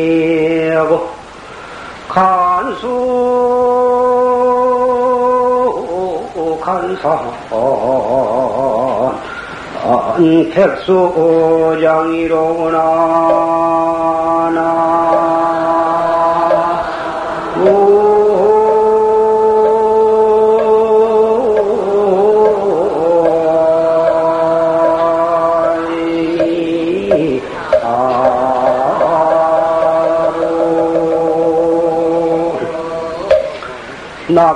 부적요인이고 간수 간사 백수장이로 구나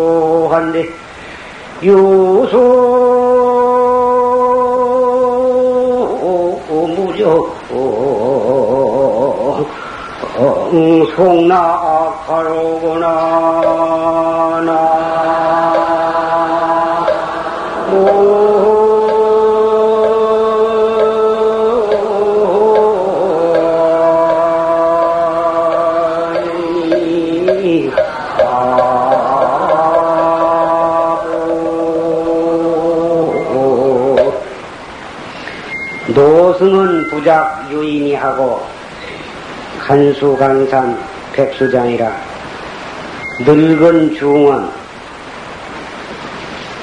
수류소한데 유소 무조 송락하로구나 부작 유인이 하고 간수강산 백수장이라 늙은 중은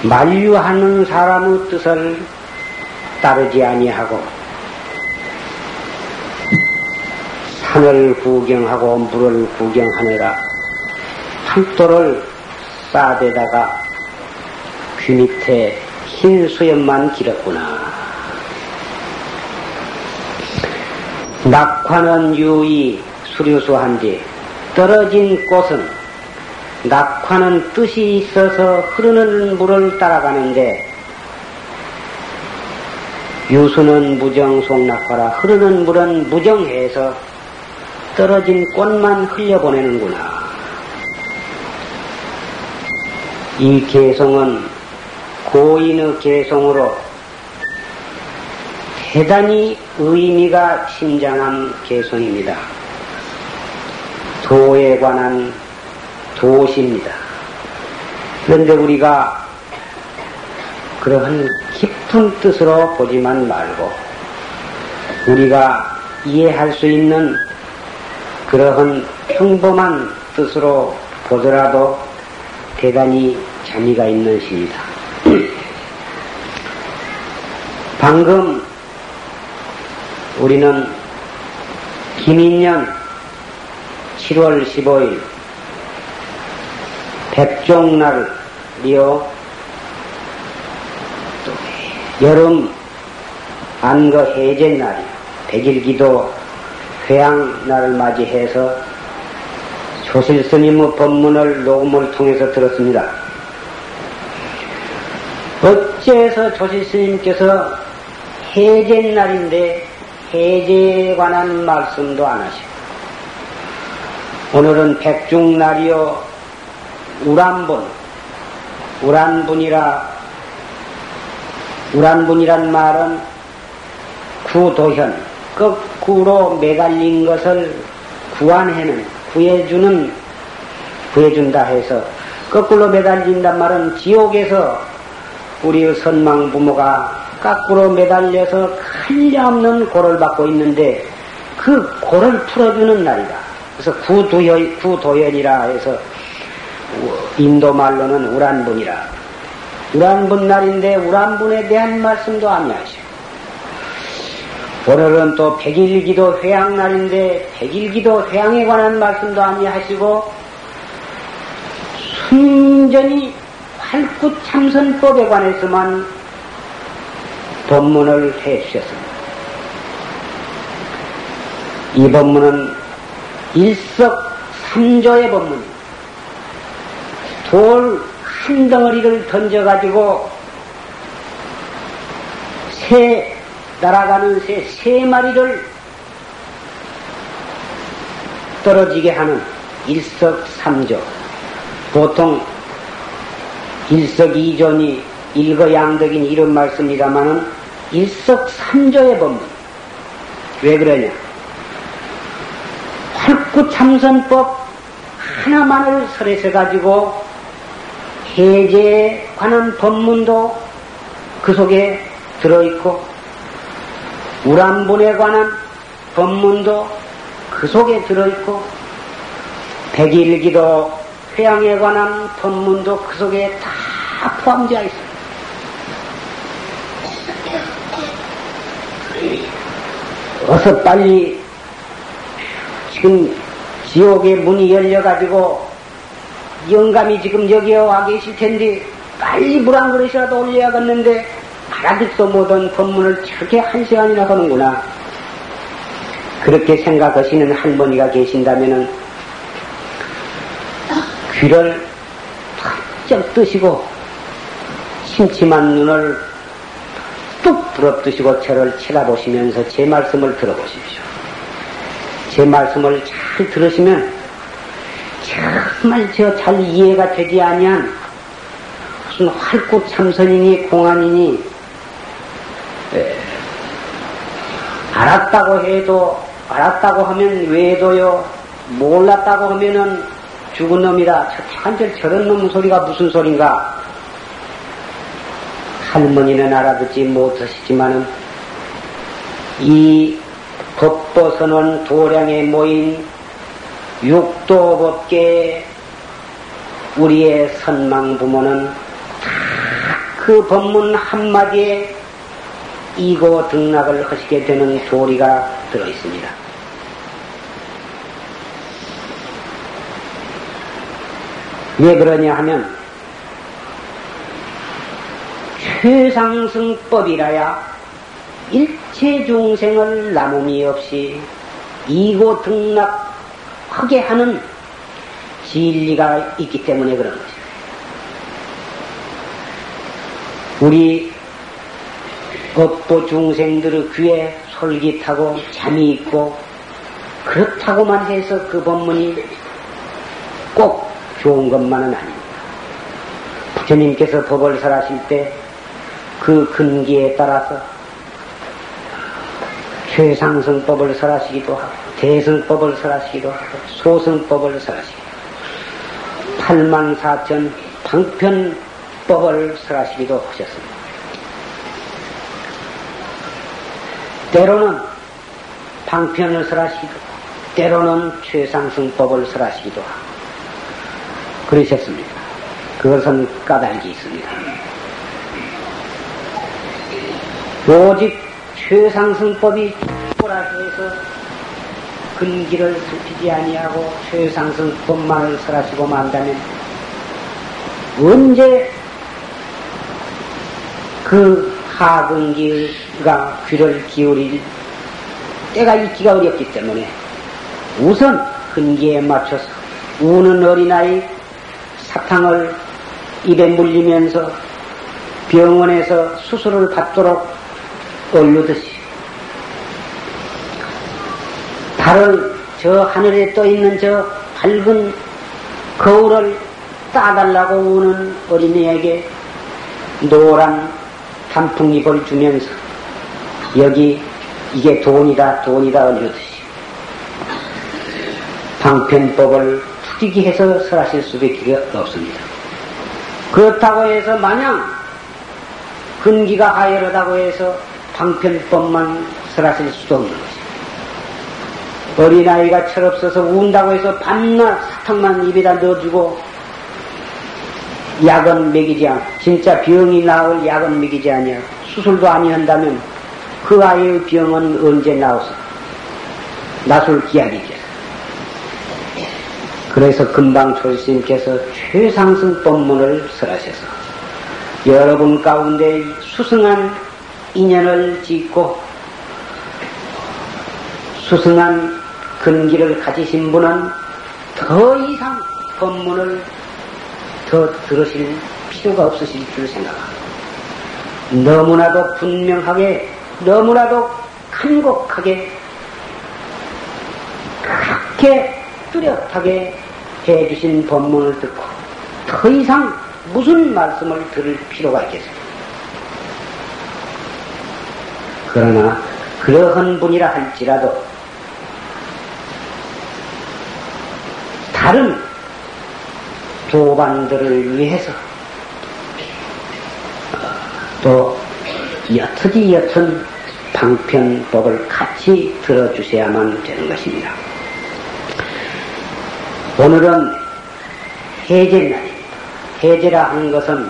만류하는 사람의 뜻을 따르지 아니하고 산을 구경하고 물을 구경하느라 팔도를 싸대다가 귀 밑에 흰 수염만 길었구나. 낙화는 유의 수류수한데 떨어진 꽃은 낙화는 뜻이 있어서 흐르는 물을 따라가는데 유수는 무정송낙화라 흐르는 물은 무정해서 떨어진 꽃만 흘려보내는구나. 이 개성은 고인의 개성으로 대단히 의미가 심장한 개성입니다. 도에 관한 도시입니다. 그런데 우리가 그러한 깊은 뜻으로 보지만 말고 우리가 이해할 수 있는 그러한 평범한 뜻으로 보더라도 대단히 재미가 있는 시입니다. 방금 우리는 김인년 7월 15일 백종날이요 여름 안거 해제 날이 백일기도 회양 날을 맞이해서 조실 스님의 법문을 녹음을 통해서 들었습니다. 어째서 조실 스님께서 해제 날인데 해제에 관한 말씀도 안 하시고 오늘은 백중날이요 우란분 우란분이라 우란분이란 말은 구도현 거꾸로 매달린 것을 구안해는 구해주는 구해준다 해서 거꾸로 매달린단 말은 지옥에서 우리의 선망 부모가 거꾸로 매달려서 한량없는 고를 받고 있는데 그 고를 풀어주는 날이다. 그래서 구도현, 구도현이라 해서 인도 말로는 우란분이라. 우란분 날인데 우란분에 대한 말씀도 아니하시고 오늘은 또 백일기도 회양 날인데 백일기도 회양에 관한 말씀도 아니하시고 순전히 활구 참선법에 관해서만 법문을 해 주셨습니다. 이 법문은 일석삼조의 법문입니다. 돌 한 덩어리를 던져가지고 새, 날아가는 새 세 마리를 떨어지게 하는 일석삼조. 보통 일석이존이 일거양득인 이런 말씀이다마는 일석삼조의 법문. 왜 그러냐? 활구참선법 하나만을 설해서 가지고 해제에 관한 법문도 그 속에 들어있고 우람분에 관한 법문도 그 속에 들어있고 백일기도 회양에 관한 법문도 그 속에 다 포함되어 있습니다. 어서 빨리 지금 지옥의 문이 열려가지고 영감이 지금 여기에 와 계실 텐데 빨리 물 한 그릇이라도 올려야겠는데 알아듣도 못한 법문을 저렇게 한 시간이나 하는구나. 그렇게 생각하시는 할머니가 계신다면은 귀를 쩍 뜨시고 침침한 눈을 뚝 부럽뜨시고 저를 쳐다보시면서 제 말씀을 들어보십시오. 제 말씀을 잘 들으시면 정말 저 잘 이해가 되지 아니한 무슨 활꽃 참선이니 공안이니 에, 알았다고 해도 알았다고 하면 왜도요 몰랐다고 하면은 죽은 놈이다 한절 저런 놈 소리가 무슨 소린가 할머니는 알아듣지 못하시지만은 이 법보선언 도량에 모인 육도법계 우리의 선망 부모는 다 그 법문 한마디에 이고 등락을 하시게 되는 도리가 들어 있습니다. 왜 그러냐 하면 최상승법이라야 일체 중생을 남음이 없이 이고 등락하게 하는 진리가 있기 때문에 그런 것입니다. 우리 업보 중생들의 귀에 솔깃하고 잠이 있고 그렇다고만 해서 그 법문이 꼭 좋은 것만은 아닙니다. 부처님께서 법을 설하실 때 그 근기에 따라서 최상승법을 설하시기도 하고 대승법을 설하시기도 하고 소승법을 설하시기도 하고 8만 4천 방편법을 설하시기도 하셨습니다. 때로는 방편을 설하시기도 때로는 최상승법을 설하시기도 하고 그러셨습니다. 그것은 까닭이 있습니다. 오직 최상승법이 보라 해서 근기를 sup히지 아니하고 최상승법만을 설하시고 만다면 언제 그 하근기가 귀를 기울일 때가 있기가 어렵기 때문에 우선 근기에 맞춰서 우는 어린아이 사탕을 입에 물리면서 병원에서 수술을 받도록 올르듯이 달을 저 하늘에 떠 있는 저 밝은 거울을 따달라고 우는 어린이에게 노란 단풍잎을 주면서 여기 이게 돈이다 돈이다 올르듯이 방편법을 투기해서 설하실 수밖에 없습니다. 그렇다고 해서 마냥 근기가 하열하다고 해서 방편법만 설하실 수도 없는 것입니다. 어린아이가 철없어서 운다고 해서 밤낮 사탕만 입에다 넣어주고 약은 먹이지 않고 진짜 병이 나을 약은 먹이지 아니하고 수술도 아니한다면 그 아이의 병은 언제 나오서 나술 기약이겠어. 그래서 금방 조스님께서 최상승 법문을 설하셔서 여러분 가운데 수승한 인연을 짓고 수승한 근기를 가지신 분은 더 이상 법문을 더 들으실 필요가 없으실 줄 생각합니다. 너무나도 분명하게, 너무나도 간곡하게, 그렇게 뚜렷하게 해주신 법문을 듣고 더 이상 무슨 말씀을 들을 필요가 있겠습니까? 그러나 그러한 분이라 할지라도 다른 도반들을 위해서 또 여트지 여튼 방편법을 같이 들어주셔야만 되는 것입니다. 오늘은 해제날입니다. 해제라 하는 것은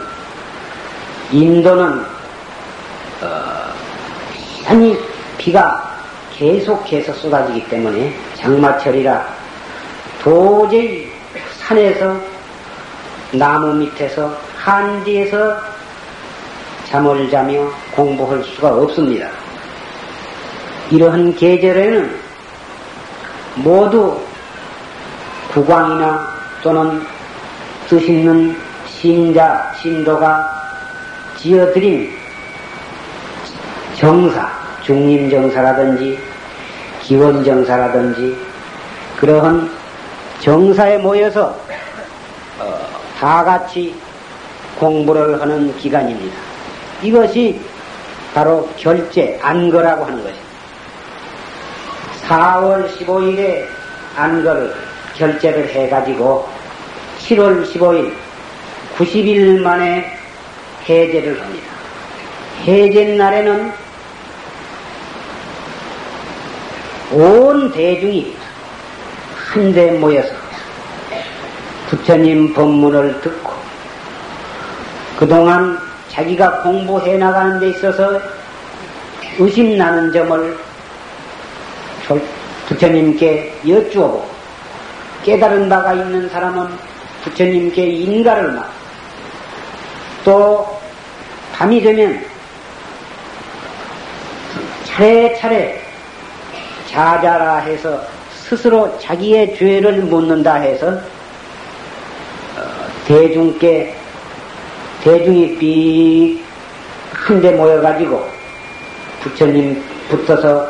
인도는 어, 아니 비가 계속해서 쏟아지기 때문에 장마철이라 도저히 산에서 나무 밑에서 한디에서 잠을 자며 공부할 수가 없습니다. 이러한 계절에는 모두 국왕이나 또는 뜻 있는 신자, 신도가 지어드린 정사, 중림정사라든지 기원정사라든지 그러한 정사에 모여서 어, 다 같이 공부를 하는 기간입니다. 이것이 바로 결제, 안거라고 하는 것입니다. 4월 15일에 안거를 결제를 해가지고 7월 15일 90일 만에 해제를 합니다. 해제 날에는 온 대중이 한데 모여서 부처님 법문을 듣고 그동안 자기가 공부해 나가는 데 있어서 의심나는 점을 부처님께 여쭈어보고 깨달은 바가 있는 사람은 부처님께 인가를 막, 또 밤이 되면 차례차례 자자라 해서 스스로 자기의 죄를 묻는다 해서 어, 대중께 대중이 삐 한데 모여가지고 부처님 붙어서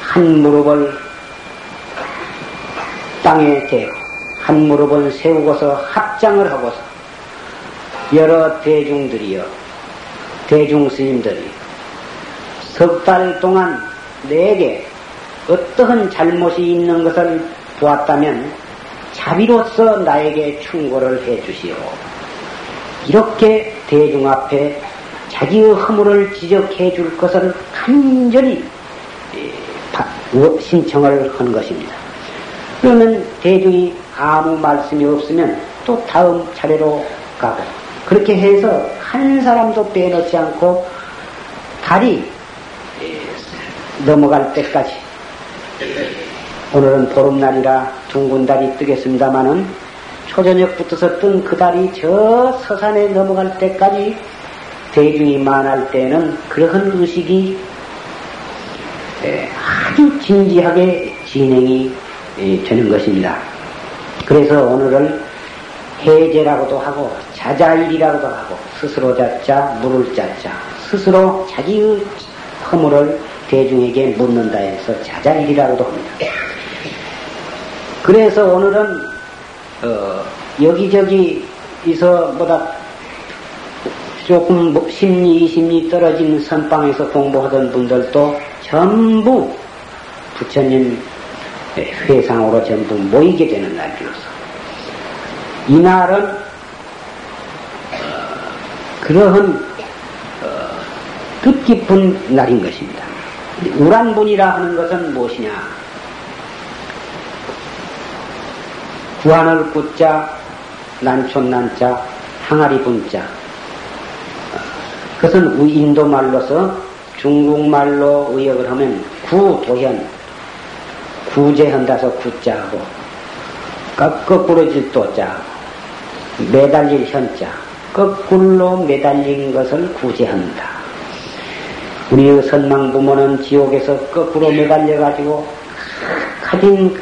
한 무릎을 땅에 대고 한 무릎을 세우고서 합장을 하고서 여러 대중들이여 대중 스님들이 석 달 동안 내게 어떠한 잘못이 있는 것을 보았다면 자비로서 나에게 충고를 해 주시오. 이렇게 대중 앞에 자기의 허물을 지적해 줄 것을 간절히 신청을 한 것입니다. 그러면 대중이 아무 말씀이 없으면 또 다음 차례로 가고 그렇게 해서 한 사람도 빼놓지 않고 달이 넘어갈 때까지 오늘은 보름날이라 둥근 달이 뜨겠습니다마는 초저녁부터서 뜬 그 달이 저 서산에 넘어갈 때까지 대중이 많을 때는 그러한 의식이 아주 진지하게 진행이 되는 것입니다. 그래서 오늘을 해제라고도 하고 자자일이라고도 하고 스스로 자자 물을 자자 스스로 자기의 허물을 대중에게 묻는다 해서 자자일이라고도 합니다. 그래서 오늘은 어, 여기저기에서 보다 조금 뭐 심리, 이심리 떨어진 선방에서 공부하던 분들도 전부 부처님 회상으로 전부 모이게 되는 날이로서 이날은 어, 그러한 어, 뜻깊은 날인 것입니다. 우란분이라 하는 것은 무엇이냐? 구하늘 구자, 난촌난자, 항아리 분자. 그것은 인도 말로서 중국말로 의역을 하면 구도현, 구제한다서 구자하고, 거꾸로 질 도자, 매달릴 현자, 거꾸로 매달린 것을 구제한다. 우리의 선망 부모는 지옥에서 거꾸로 매달려 가지고 가진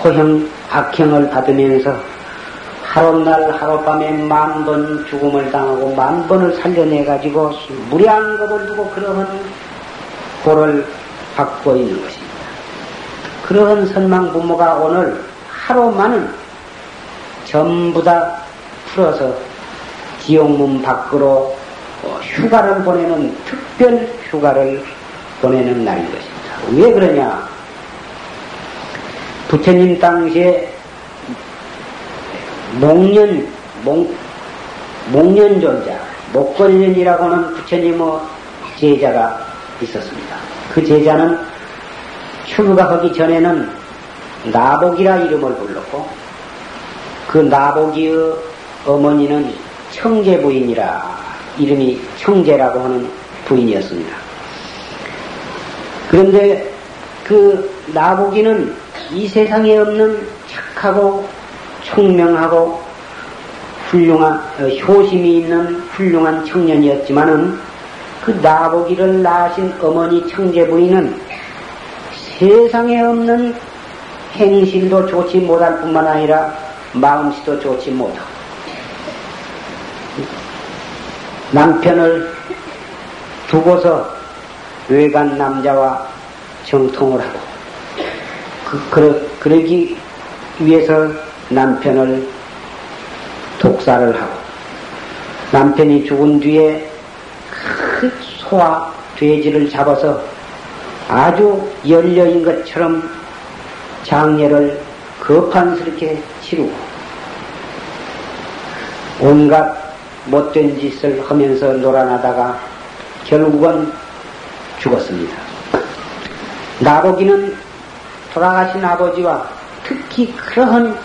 고형, 악형을 받으면서 하룻날 하룻밤에 만 번 죽음을 당하고 만 번을 살려내 가지고 무량겁을 두고 그러한 고를 받고 있는 것입니다. 그러한 선망 부모가 오늘 하루만은 전부 다 풀어서 지옥문 밖으로 휴가를 보내는 특별 휴가를 보내는 날인 것입니다. 왜 그러냐? 부처님 당시에 목련, 목, 목련존자, 목걸련이라고 하는 부처님의 제자가 있었습니다. 그 제자는 출가하기 전에는 나복이라 이름을 불렀고 그 나복이의 어머니는 청계 부인이라 이름이 청계라고 하는 부인이었습니다. 그런데 그 나복이는 이 세상에 없는 착하고 총명하고 훌륭한 어, 효심이 있는 훌륭한 청년이었지만은 그 나보기를 낳으신 어머니 청계 부인은 세상에 없는 행실도 좋지 못할 뿐만 아니라 마음씨도 좋지 못하고 남편을 두고서 외간 남자와 정통을 하고 그, 그러, 그러기 위해서 남편을 독사를 하고 남편이 죽은 뒤에 큰 소와 돼지를 잡아서 아주 열려인 것처럼 장례를 거판스럽게 치르고 온갖 못된 짓을 하면서 놀아나다가 결국은 죽었습니다. 나보기는 돌아가신 아버지와 특히 그러한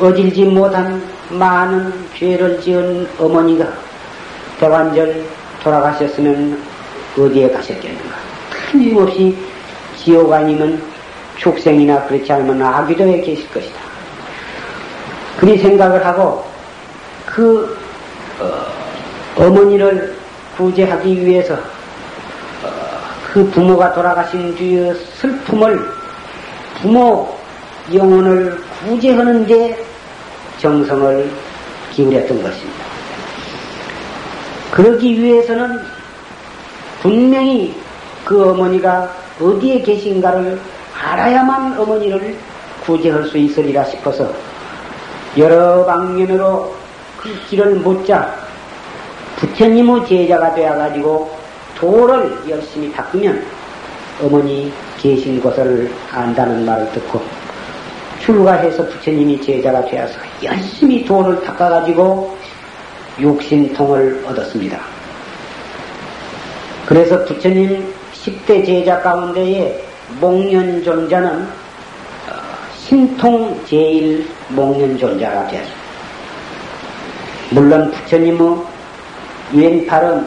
어질지 못한 많은 죄를 지은 어머니가 대관절 돌아가셨으면 어디에 가셨겠는가? 틀림없이 지옥 아니면 축생이나 그렇지 않으면 아귀도에 계실 것이다. 그리 생각을 하고 그 어, 머니를 구제하기 위해서 어, 그 부모가 돌아가신 뒤의 슬픔을 부모 영혼을 구제하는 데 정성을 기울였던 것입니다. 그러기 위해서는 분명히 그 어머니가 어디에 계신가를 알아야만 어머니를 구제할 수 있으리라 싶어서 여러 방면으로 그 길을 묻자 부처님의 제자가 되어가지고 도를 열심히 닦으면 어머니 계신 곳을 안다는 말을 듣고 출가해서 부처님이 제자가 되어서 열심히 도를 닦아가지고 육신통을 얻었습니다. 그래서 부처님 10대 제자 가운데에 목련존자는 어, 신통 제일 목련존자가 되었습니다. 물론 부처님의 왼팔은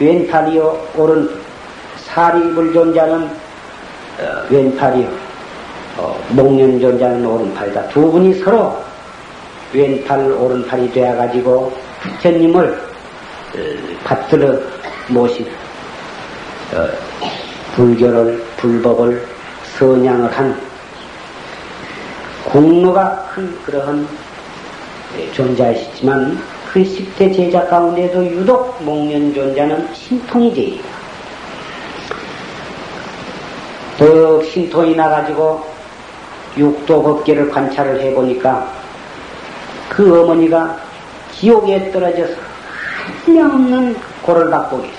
왼팔이요 오른 사리불존자는 어, 왼팔이요 어, 목련존자는 오른팔이다. 두 분이 서로 왼팔 오른팔이 되어가지고 부처님을 어, 받들어 모신 어, 불교를 불법을 선양을 한 공로가 큰 그러한 존재이시지만 그 10대 제자 가운데도 유독 목련존자는 신통이 제이다. 더 신통이 나가지고 육도 법계를 관찰을 해보니까 그 어머니가 지옥에 떨어져서 한량없는 고를 받고 계세요.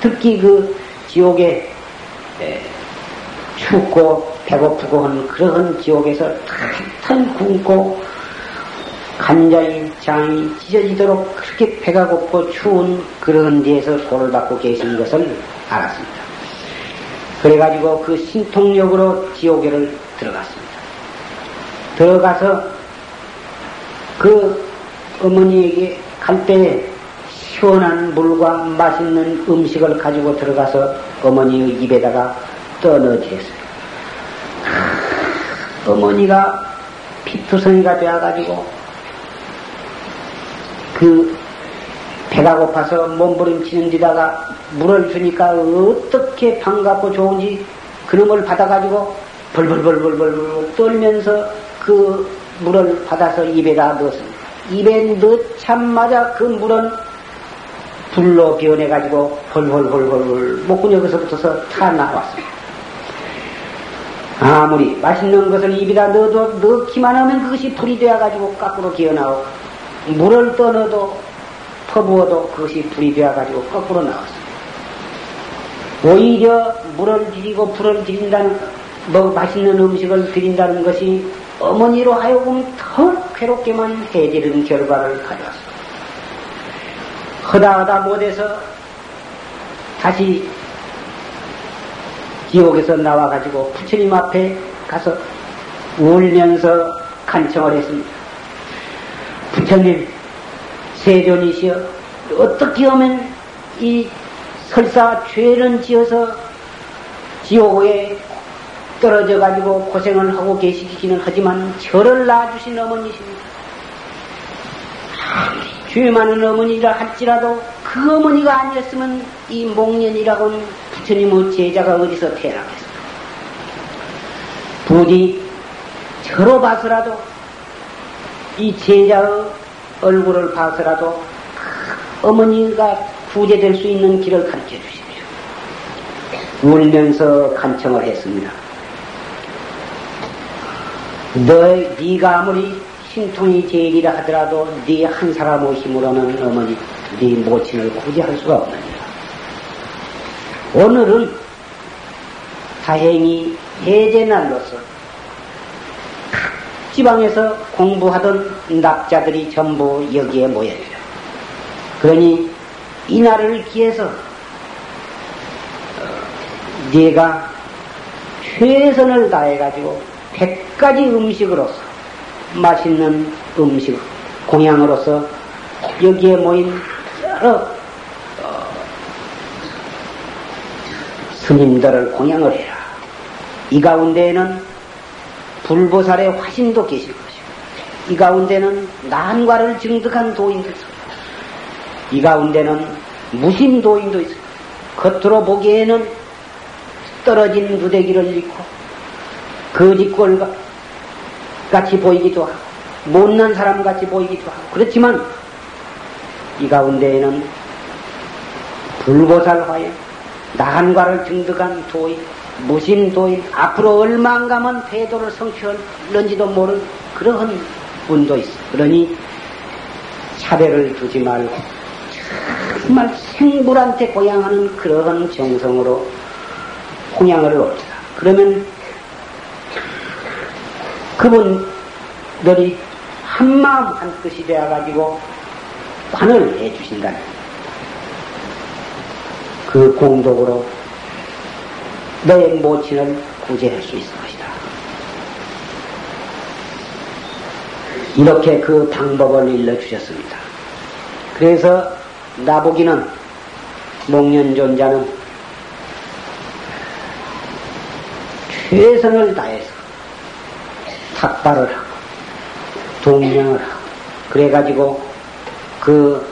특히 그 지옥에 춥고 배고프고 한 그런 지옥에서 탄탄 굶고 간장이 장이 찢어지도록 그렇게 배가 고프고 추운 그런 데에서 고를 받고 계신 것을 알았습니다. 그래가지고 그 신통력으로 지옥에를 들어갔습니다. 들어가서 그 어머니에게 갈 때에 시원한 물과 맛있는 음식을 가지고 들어가서 어머니의 입에다가 떠넣어주었어요. 어머니가 피투성이가 되어가지고 그 배가 고파서 몸부림치는 데다가 물을 주니까 어떻게 반갑고 좋은지 그놈을 받아가지고 벌벌벌벌벌 떨면서 그 물을 받아서 입에다 넣었습니다. 입에 넣자마자 그 물은 불로 변해가지고 헐헐헐헐 목구녕에서부터서 타 나왔습니다. 아무리 맛있는 것을 입에다 넣어도 넣기만 하면 그것이 불이 되어가지고 거꾸로 기어나오고 물을 떠넣어도 퍼부어도 그것이 불이 되어가지고 거꾸로 나왔습니다. 오히려 물을 드리고 불을 드린다는 뭐 맛있는 음식을 드린다는 것이 어머니로 하여금 더 괴롭게만 해지는 결과를 가져왔습니다. 허다 하다 못해서 다시 지옥에서 나와가지고 부처님 앞에 가서 울면서 간청을 했습니다. 부처님, 세존이시여, 어떻게 하면 이 설사 죄는 지어서 지옥에 떨어져 가지고 고생을 하고 계시기는 하지만 저를 낳아주신 어머니십니다. 죄 많은 어머니라 할지라도 그 어머니가 아니었으면 이 목련이라고는 부처님의 제자가 어디서 태어나겠습니까? 부디 저로 봐서라도 이 제자의 얼굴을 봐서라도 어머니가 구제될 수 있는 길을 가르쳐 주십시오. 울면서 간청을 했습니다. 너, 네가 아무리 신통이 제일이라 하더라도 네 한 사람의 힘으로는 어머니, 네 모친을 구제할 수가 없느니라. 오늘은 다행히 해제날로서 각 지방에서 공부하던 납자들이 전부 여기에 모여있다. 그러니 이날을 기해서 어, 네가 최선을 다해가지고 백가지 음식으로서 맛있는 음식 공양으로서 여기에 모인 여러 어, 스님들을 공양을 해라. 이 가운데에는 불보살의 화신도 계실 것이고 이 가운데는 난과를 증득한 도인들 이 가운데는 무심 도인도 있어요. 겉으로 보기에는 떨어진 무대기를 입고 거짓골 같이 보이기도 하고 못난 사람 같이 보이기도 하고 그렇지만 이 가운데에는 불보살화에 나한과를 증득한 도인, 무심 도인, 앞으로 얼마 안 가면 태도를 성취할는지도 모르는 그러한 분도 있어. 그러니 차별을 두지 말고 정말 생불한테 고향하는 그러한 정성으로 공양을 올리라. 그러면 그분들이 한마음 한뜻이 되어가지고 관을 해주신다. 그 공덕으로 너의 모친을 구제할 수 있을 것이다. 이렇게 그 방법을 일러주셨습니다. 그래서 나보기는 목련존자는 최선을 다해서 탁발을 하고 동명을 하고 그래가지고 그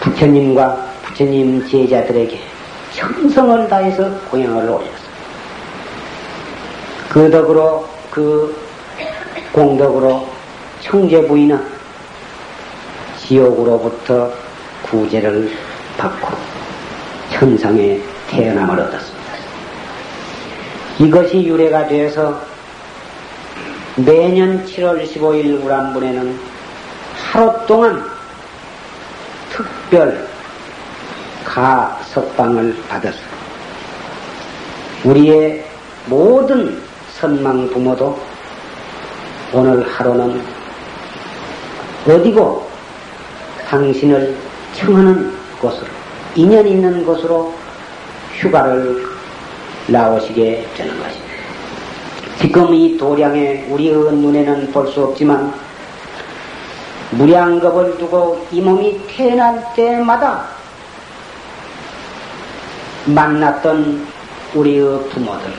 부처님과 부처님 제자들에게 정성을 다해서 공양을 올렸어요. 그 덕으로 그 공덕으로 청제 부인은 지옥으로부터 구제를 받고 천상에 태어남을 얻었습니다. 이것이 유래가 되어서 매년 7월 15일 우람분에는 하루 동안 특별 가석방을 받아서 우리의 모든 선망 부모도 오늘 하루는 어디고 당신을 청하는 곳으로 인연 있는 곳으로 휴가를 나오시게 되는 것입니다. 지금 이 도량에 우리의 눈에는 볼 수 없지만 무량겁을 두고 이 몸이 태어날 때마다 만났던 우리의 부모들,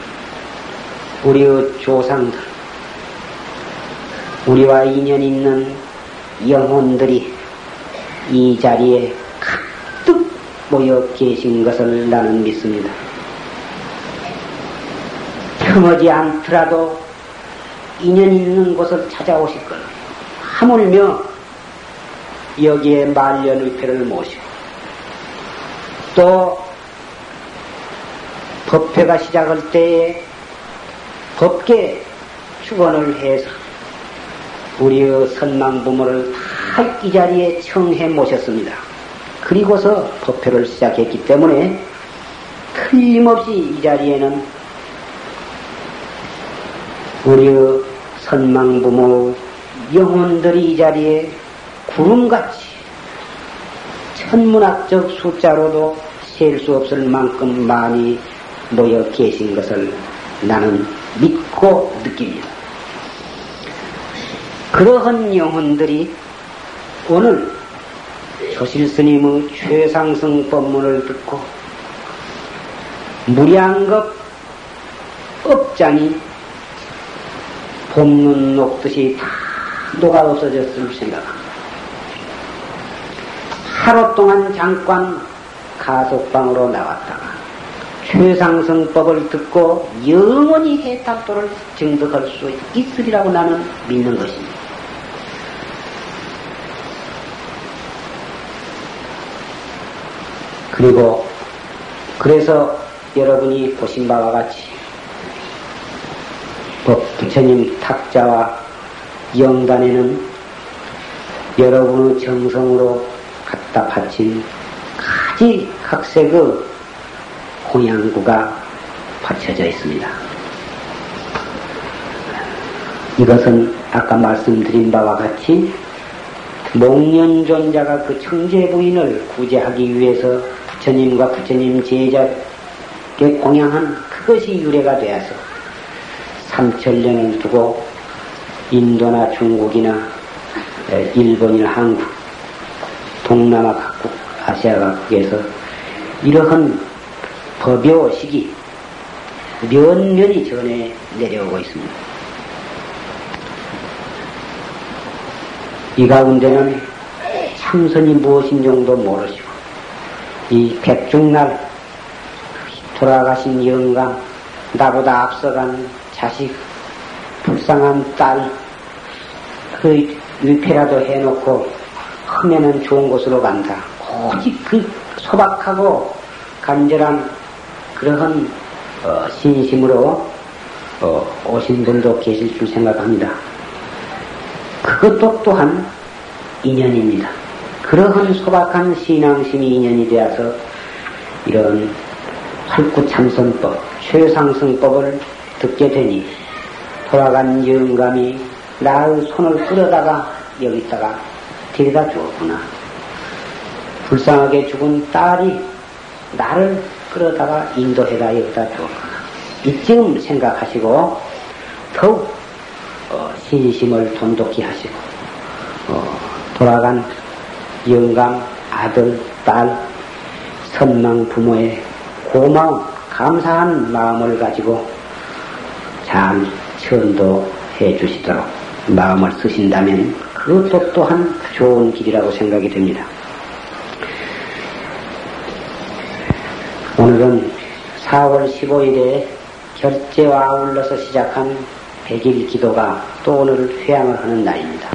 우리의 조상들, 우리와 인연 있는 영혼들이 이 자리에 가득 모여 계신 것을 나는 믿습니다. 틈하지 않더라도 인연 있는 곳을 찾아오실 거예요. 하물며 여기에 말년의패를 모시고 또 법회가 시작할 때에 법계 축원을 해서 우리의 선망 부모를 다 이 자리에 청해 모셨습니다. 그리고서 법회를 시작했기 때문에 틀림없이 이 자리에는 우리의 선망 부모 영혼들이 이 자리에 구름같이 천문학적 숫자로도 셀 수 없을 만큼 많이 모여 계신 것을 나는 믿고 느낍니다. 그러한 영혼들이 오늘 조실스님의 최상승 법문을 듣고 무량겁 업장이 봄눈 녹듯이 다 녹아 없어졌을 생각합니다. 하루 동안 잠깐 가속방으로 나왔다가 최상승법을 듣고 영원히 해탁도를 증득할 수 있으리라고 나는 믿는 것입니다. 그리고 그래서 여러분이 보신 바와 같이 부처님 탁자와 영단에는 여러분의 정성으로 갖다 바친 가지 각색의 공양구가 받쳐져 있습니다. 이것은 아까 말씀드린 바와 같이 목련존자가 그 청제 부인을 구제하기 위해서 부처님과 부처님 제자께 공양한 그것이 유래가 되어서 삼천년을 두고 인도나 중국이나 일본이나 한국, 동남아 각국, 아시아 각국에서 이러한 법요식이 면면이 전해 내려오고 있습니다. 이 가운데는 참선이 무엇인 정도 모르시고 이 백중날 돌아가신 영감 나보다 앞서간 자식 불쌍한 딸 그 위패라도 해놓고 하면은 좋은 곳으로 간다. 오직 그 소박하고 간절한 그러한 어, 신심으로 어, 오신 분도 계실 줄 생각합니다. 그것도 또한 인연입니다. 그러한 소박한 신앙심이 인연이 되어서 이런 활구참선법, 최상승법을 듣게 되니 돌아간 영감이 나의 손을 끌어다가 여기다가 데려다 주었구나. 불쌍하게 죽은 딸이 나를 끌어다가 인도해다 여기다 주었구나. 이쯤 생각하시고 더욱 어, 신심을 돈독히 하시고 어, 돌아간 영감, 아들, 딸, 선망 부모의 고마운 감사한 마음을 가지고 잘 천도해 주시도록 마음을 쓰신다면 그것도 또한 좋은 길이라고 생각이 됩니다. 오늘은 4월 15일에 결제와 아울러서 시작한 백일 기도가 또 오늘 회양을 하는 날입니다.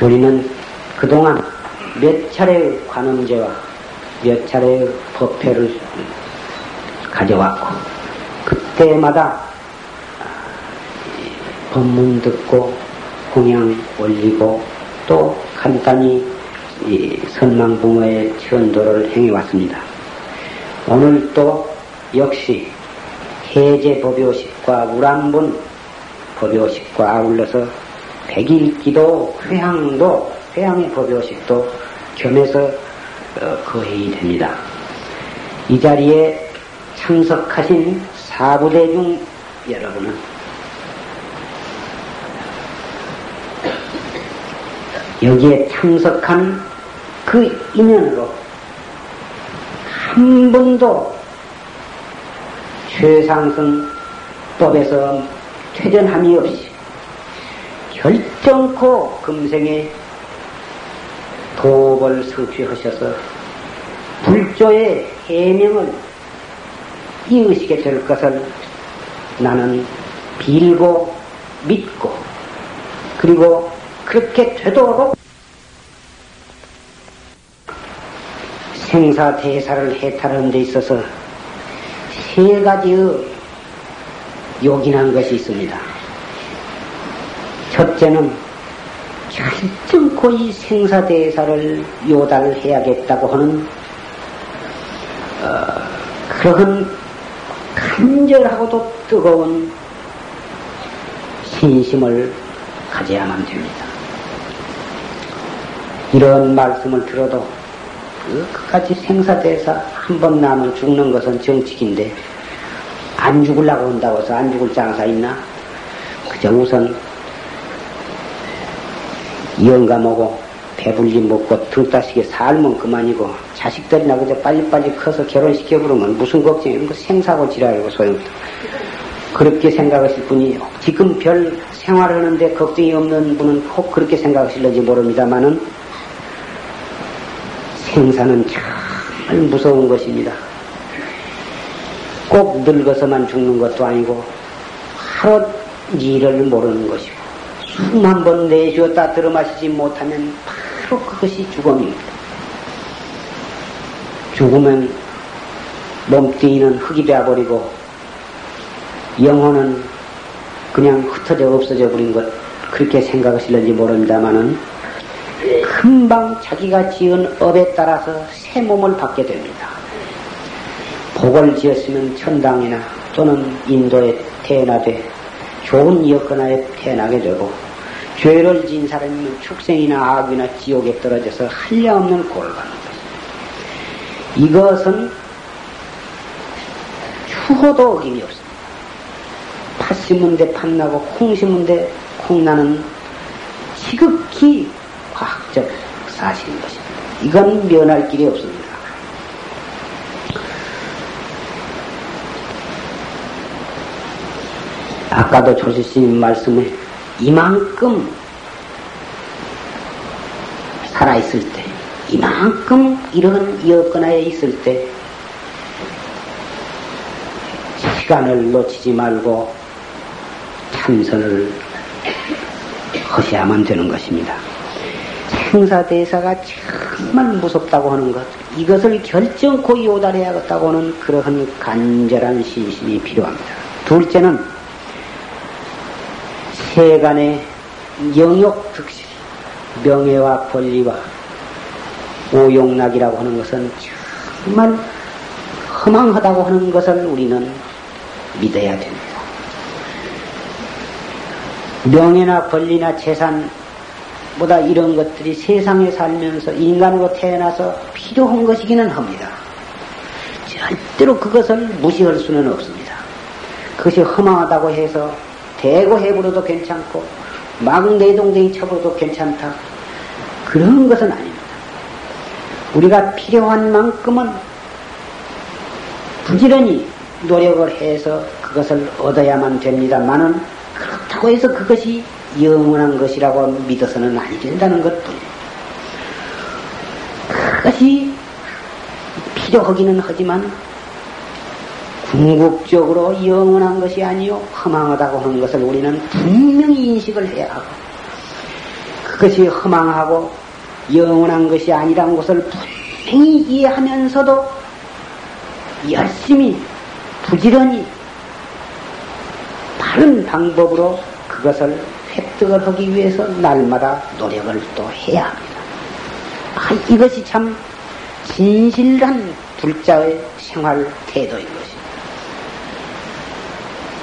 우리는 그동안 몇 차례의 관음제와 몇 차례의 법회를 가져왔고 그때마다 법문 듣고 공양 올리고 또 간단히 선망부모의 천도를 행해 왔습니다. 오늘 또 역시 해제 법요식과 우람분 법요식과 아울러서 백일기도 회향도 회향의 법요식도 겸해서 어, 거해이 됩니다. 이 자리에 참석하신 사부대 중 여러분은 여기에 참석한 그 인연으로 한 번도 최상승법에서 퇴전함이 없이 결정코 금생에 도업을 성취하셔서 불조의 해명을 이으시게 될 것을 나는 빌고 믿고 그리고 그렇게 되도록 생사대사를 해탈하는 데 있어서 세 가지의 요긴한 것이 있습니다. 첫째는 결정코 이 생사 대사를 요달해야겠다고 하는 어, 그런 간절하고도 뜨거운 신심을 가져야만 됩니다. 이런 말씀을 들어도 끝까지 생사대사 한번 남은 죽는 것은 정칙인데 안 죽으려고 한다고 해서 안 죽을 장사 있나? 그저 우선 영감하고 배불리 먹고 등 따시게 살면 그만이고 자식들이나 그저 빨리빨리 커서 결혼시켜 부르면 무슨 걱정이 뭐 생사고 지랄이고 소용없다. 그렇게 생각하실 분이 지금 별 생활하는데 걱정이 없는 분은 꼭 그렇게 생각하실는지 모릅니다만은 생사는 정말 무서운 것입니다. 꼭 늙어서만 죽는 것도 아니고 하루 일을 모르는 것이고 숨 한 번 내쉬었다 들어마시지 못하면 바로 그것이 죽음입니다. 죽으면 몸뚱이는 흙이 되어버리고 영혼은 그냥 흩어져 없어져 버린 것 그렇게 생각하실는지 모릅니다만은 금방 자기가 지은 업에 따라서 새 몸을 받게 됩니다. 복을 지었으면 천당이나 또는 인도에 태어나되 좋은 여건하에 태어나게 되고 죄를 지은 사람이면 축생이나 악이나 지옥에 떨어져서 한량없는 꼴을 받는 것입니다. 이것은 추호도 어김이 없습니다. 팥 심은 데 팥 나고 콩 심은 데 콩 나는 지극히 사실인 것입니다. 이건 면할 길이 없습니다. 아까도 조실스님 말씀에 이만큼 살아있을 때, 이만큼 이런 여건하에 있을 때, 시간을 놓치지 말고 참선을 하셔야만 되는 것입니다. 생사대사가 정말 무섭다고 하는 것, 이것을 결정코 요달해야겠다고 하는 그러한 간절한 신심이 필요합니다. 둘째는 세간의 영역 득실, 명예와 권리와 오용락이라고 하는 것은 정말 허망하다고 하는 것을 우리는 믿어야 됩니다. 명예나 권리나 재산, 보다 이런 것들이 세상에 살면서 인간으로 태어나서 필요한 것이기는 합니다. 절대로 그것을 무시할 수는 없습니다. 그것이 허망하다고 해서 대고 해버려도 괜찮고 막 내동댕이 쳐버려도 괜찮다. 그런 것은 아닙니다. 우리가 필요한 만큼은 부지런히 노력을 해서 그것을 얻어야만 됩니다만은 그렇다고 해서 그것이 영원한 것이라고 믿어서는 아니 된다는 것뿐. 그것이 필요하기는 하지만 궁극적으로 영원한 것이 아니요 허망하다고 하는 것을 우리는 분명히 인식을 해야 하고 그것이 허망하고 영원한 것이 아니라는 것을 분명히 이해하면서도 열심히 부지런히 바른 방법으로 그것을 획득을 하기 위해서 날마다 노력을 또 해야 합니다. 아, 이것이 참 진실한 불자의 생활 태도인 것입니다.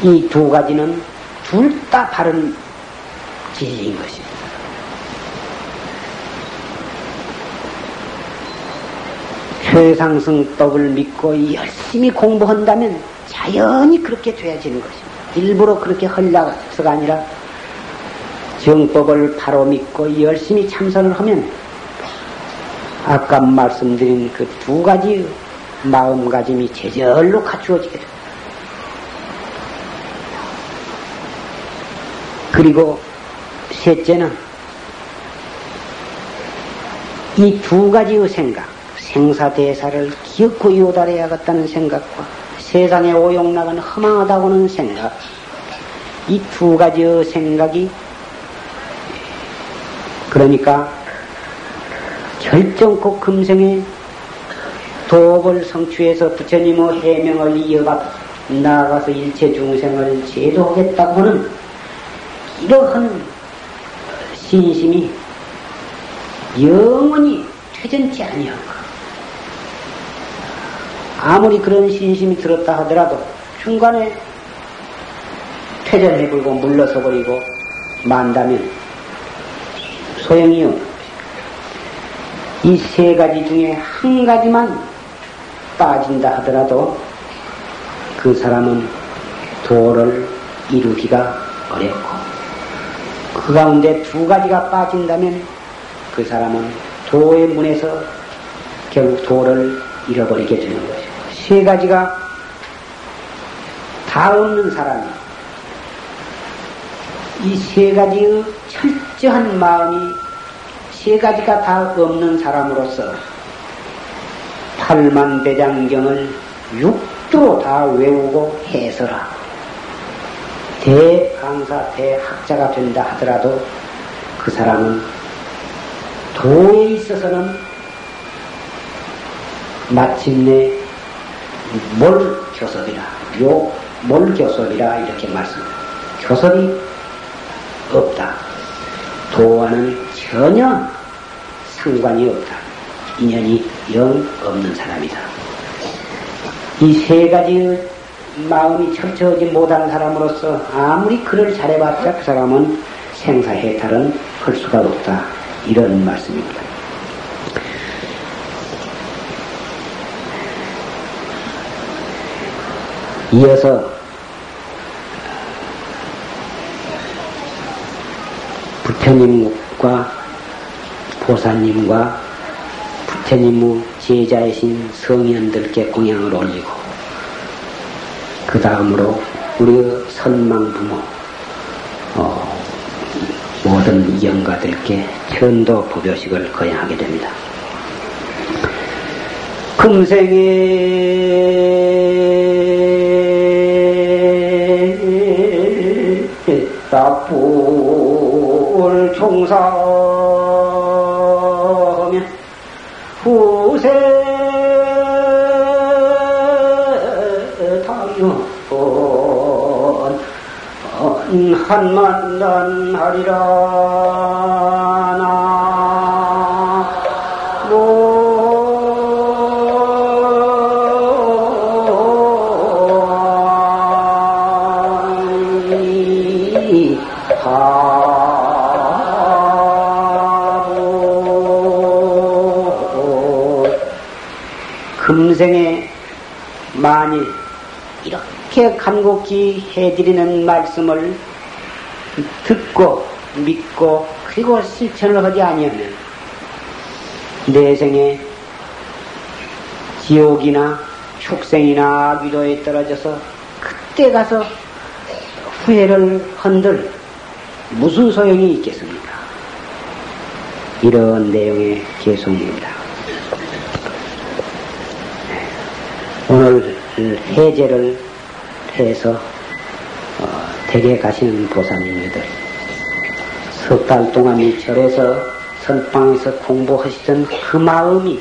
이 두 가지는 둘 다 바른 지혜인 것입니다. 최상승 법을 믿고 열심히 공부한다면 자연히 그렇게 되어지는 것입니다. 일부러 그렇게 하려서가 아니라 정법을 바로 믿고 열심히 참선을 하면 아까 말씀드린 그 두 가지 마음가짐이 제절로 갖추어지게 됩니다. 그리고 셋째는 이 두 가지의 생각, 생사대사를 기억고 요달해야겠다는 생각과 세상에 오용락은 허망하다고는 생각, 이 두 가지의 생각이 그러니까 결정코 금생에 도업을 성취해서 부처님의 해명을 이어가 나아가서 일체 중생을 제도하겠다고 하는 이러한 신심이 영원히 퇴전치 아니하고 아무리 그런 신심이 들었다 하더라도 중간에 퇴전해버리고 물러서 버리고 만다면 소용이 없는 이세 가지 중에 한 가지만 빠진다 하더라도 그 사람은 도를 이루기가 어렵고 그 가운데 두 가지가 빠진다면 그 사람은 도의 문에서 결국 도를 잃어버리게 되는 것이고 세 가지가 다 없는 사람이 이 세 가지의 철저한 마음이 세 가지가 다 없는 사람으로서 팔만 대장경을 육도로 다 외우고 해설하고 대강사, 대학자가 된다 하더라도 그 사람은 도에 있어서는 마침내 몰교섭이라, 요, 몰교섭이라 이렇게 말씀합니다. 교섭이 없다. 도와는 전혀 상관이 없다. 인연이 영 없는 사람이다. 이 세 가지 마음이 철저하지 못한 사람으로서 아무리 글을 잘해봤자 그 사람은 생사해탈은 할 수가 없다. 이런 말씀입니다. 이어서 부처님과 보사님과 부처님의 제자이신 성현들께 공양을 올리고 그 다음으로 우리 선망 부모 어, 모든 영가들께 천도 부교식을 거행하게 됩니다. 금생에 한만단 하리라 나. 금생에 만일 이렇게 간곡히 해드리는 말씀을 듣고 믿고 그리고 실천을 하지 아니하면 내 생에 지옥이나 축생이나 위도에 떨어져서 그때 가서 후회를 흔들 무슨 소용이 있겠습니까? 이런 내용의 개송입니다. 오늘 해제를 해서 어, 댁에 가시는 보사님들. 석 달 동안 이 절에서 선방에서 공부하시던 그 마음이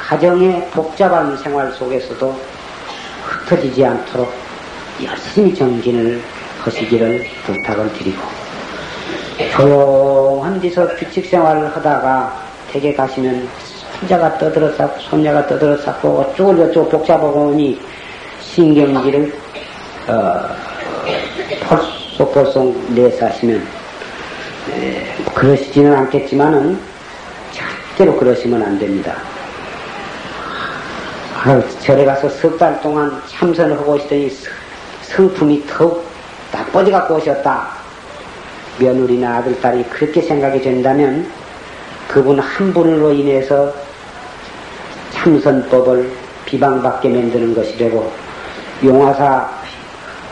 가정의 복잡한 생활 속에서도 흩어지지 않도록 열심히 정진을 하시기를 부탁을 드리고 조용한 데서 규칙 생활을 하다가 댁에 가시면 손자가 떠들어 쌓고 손녀가 떠들어 쌓고 어쩌고 저쩌고 복잡하고 오니 신경질을 어, 펄쏙펄쏙 내사시면 에, 그러시지는 않겠지만은 절대로 그러시면 안 됩니다. 아, 절에 가서 석 달 동안 참선을 하고 있더니 성품이 더욱 나빠져 갖고 오셨다. 며느리나 아들, 딸이 그렇게 생각이 된다면 그분 한 분으로 인해서 참선법을 비방받게 만드는 것이 되고 용화사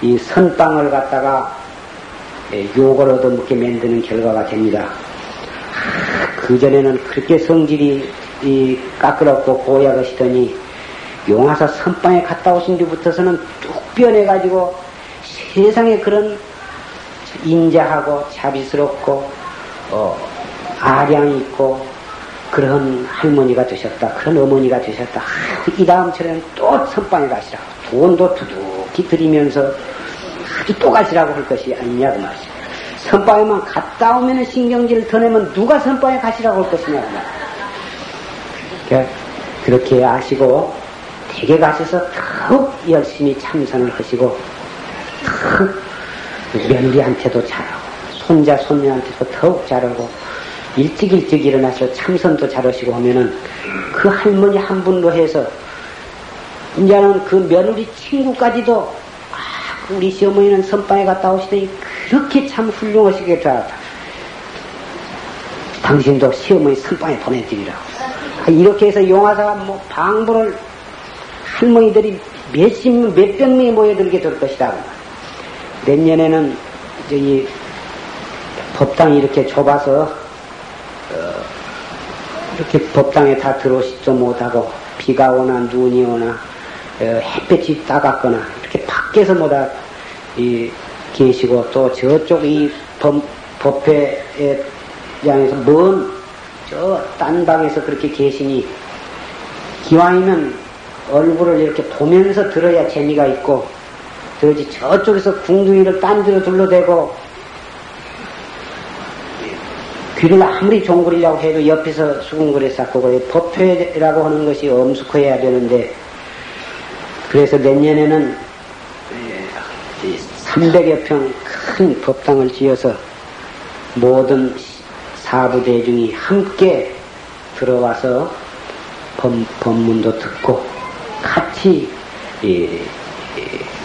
이 선빵을 갖다가 예, 욕을 얻어먹게 만드는 결과가 됩니다. 그전에는 그렇게 성질이 까끌었고 고약하시더니 용화사 선빵에 갔다 오신 뒤부터서는 뚝 변해가지고 세상에 그런 인자하고 자비스럽고 어, 아량이 있고 그런 할머니가 되셨다. 그런 어머니가 되셨다. 이 다음처럼 또 선방에 가시라고. 돈도 두둑히 아주 또 가시라고 할 것이 아니냐, 그 말이죠. 선방에만 갔다 오면 신경질을 더 내면 누가 선방에 가시라고 할 것이냐, 그 말이죠. 그렇게 아시고 댁에 가셔서 더욱 열심히 참선을 하시고 더욱 며느리한테도 잘하고 손자 손녀한테도 더욱 잘하고 일찍 일찍 일어나서 참선도 잘하시고 하면은 그 할머니 한 분로 해서 이제는 그 며느리 친구까지도 아, 우리 시어머니는 선방에 갔다 오시더니 그렇게 참 훌륭하시게 잘했다. 당신도 시어머니 선방에 보내드리라고. 아, 이렇게 해서 용화사가 뭐 방부를 할머니들이 몇십, 몇백 명이 모여들게 될 것이다. 내년에는 저기 법당이 이렇게 좁아서 어, 이렇게 법당에 다 들어오시지도 못하고 비가 오나 눈이 오나 어, 햇볕이 따갑거나 이렇게 밖에서 뭐다 이, 계시고 또 저쪽 이 법, 법회에 장에서 먼 저 딴 방에서 그렇게 계시니 기왕이면 얼굴을 이렇게 보면서 들어야 재미가 있고 그러지 저쪽에서 궁둥이를 딴 데로 둘러대고 귀를 아무리 종거리려고 해도 옆에서 수군거려 쌓고 법회라고 하는 것이 엄숙해야 되는데 그래서 내년에는 300여 평 큰 법당을 지어서 모든 사부 대중이 함께 들어와서 법, 법문도 듣고 같이 예,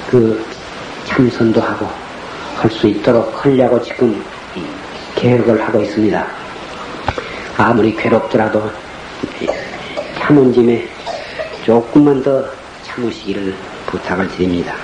그 참선도 하고 할 수 있도록 하려고 지금 계획을 하고 있습니다. 아무리 괴롭더라도 참은 짐에 조금만 더 참으시기를 부탁을 드립니다.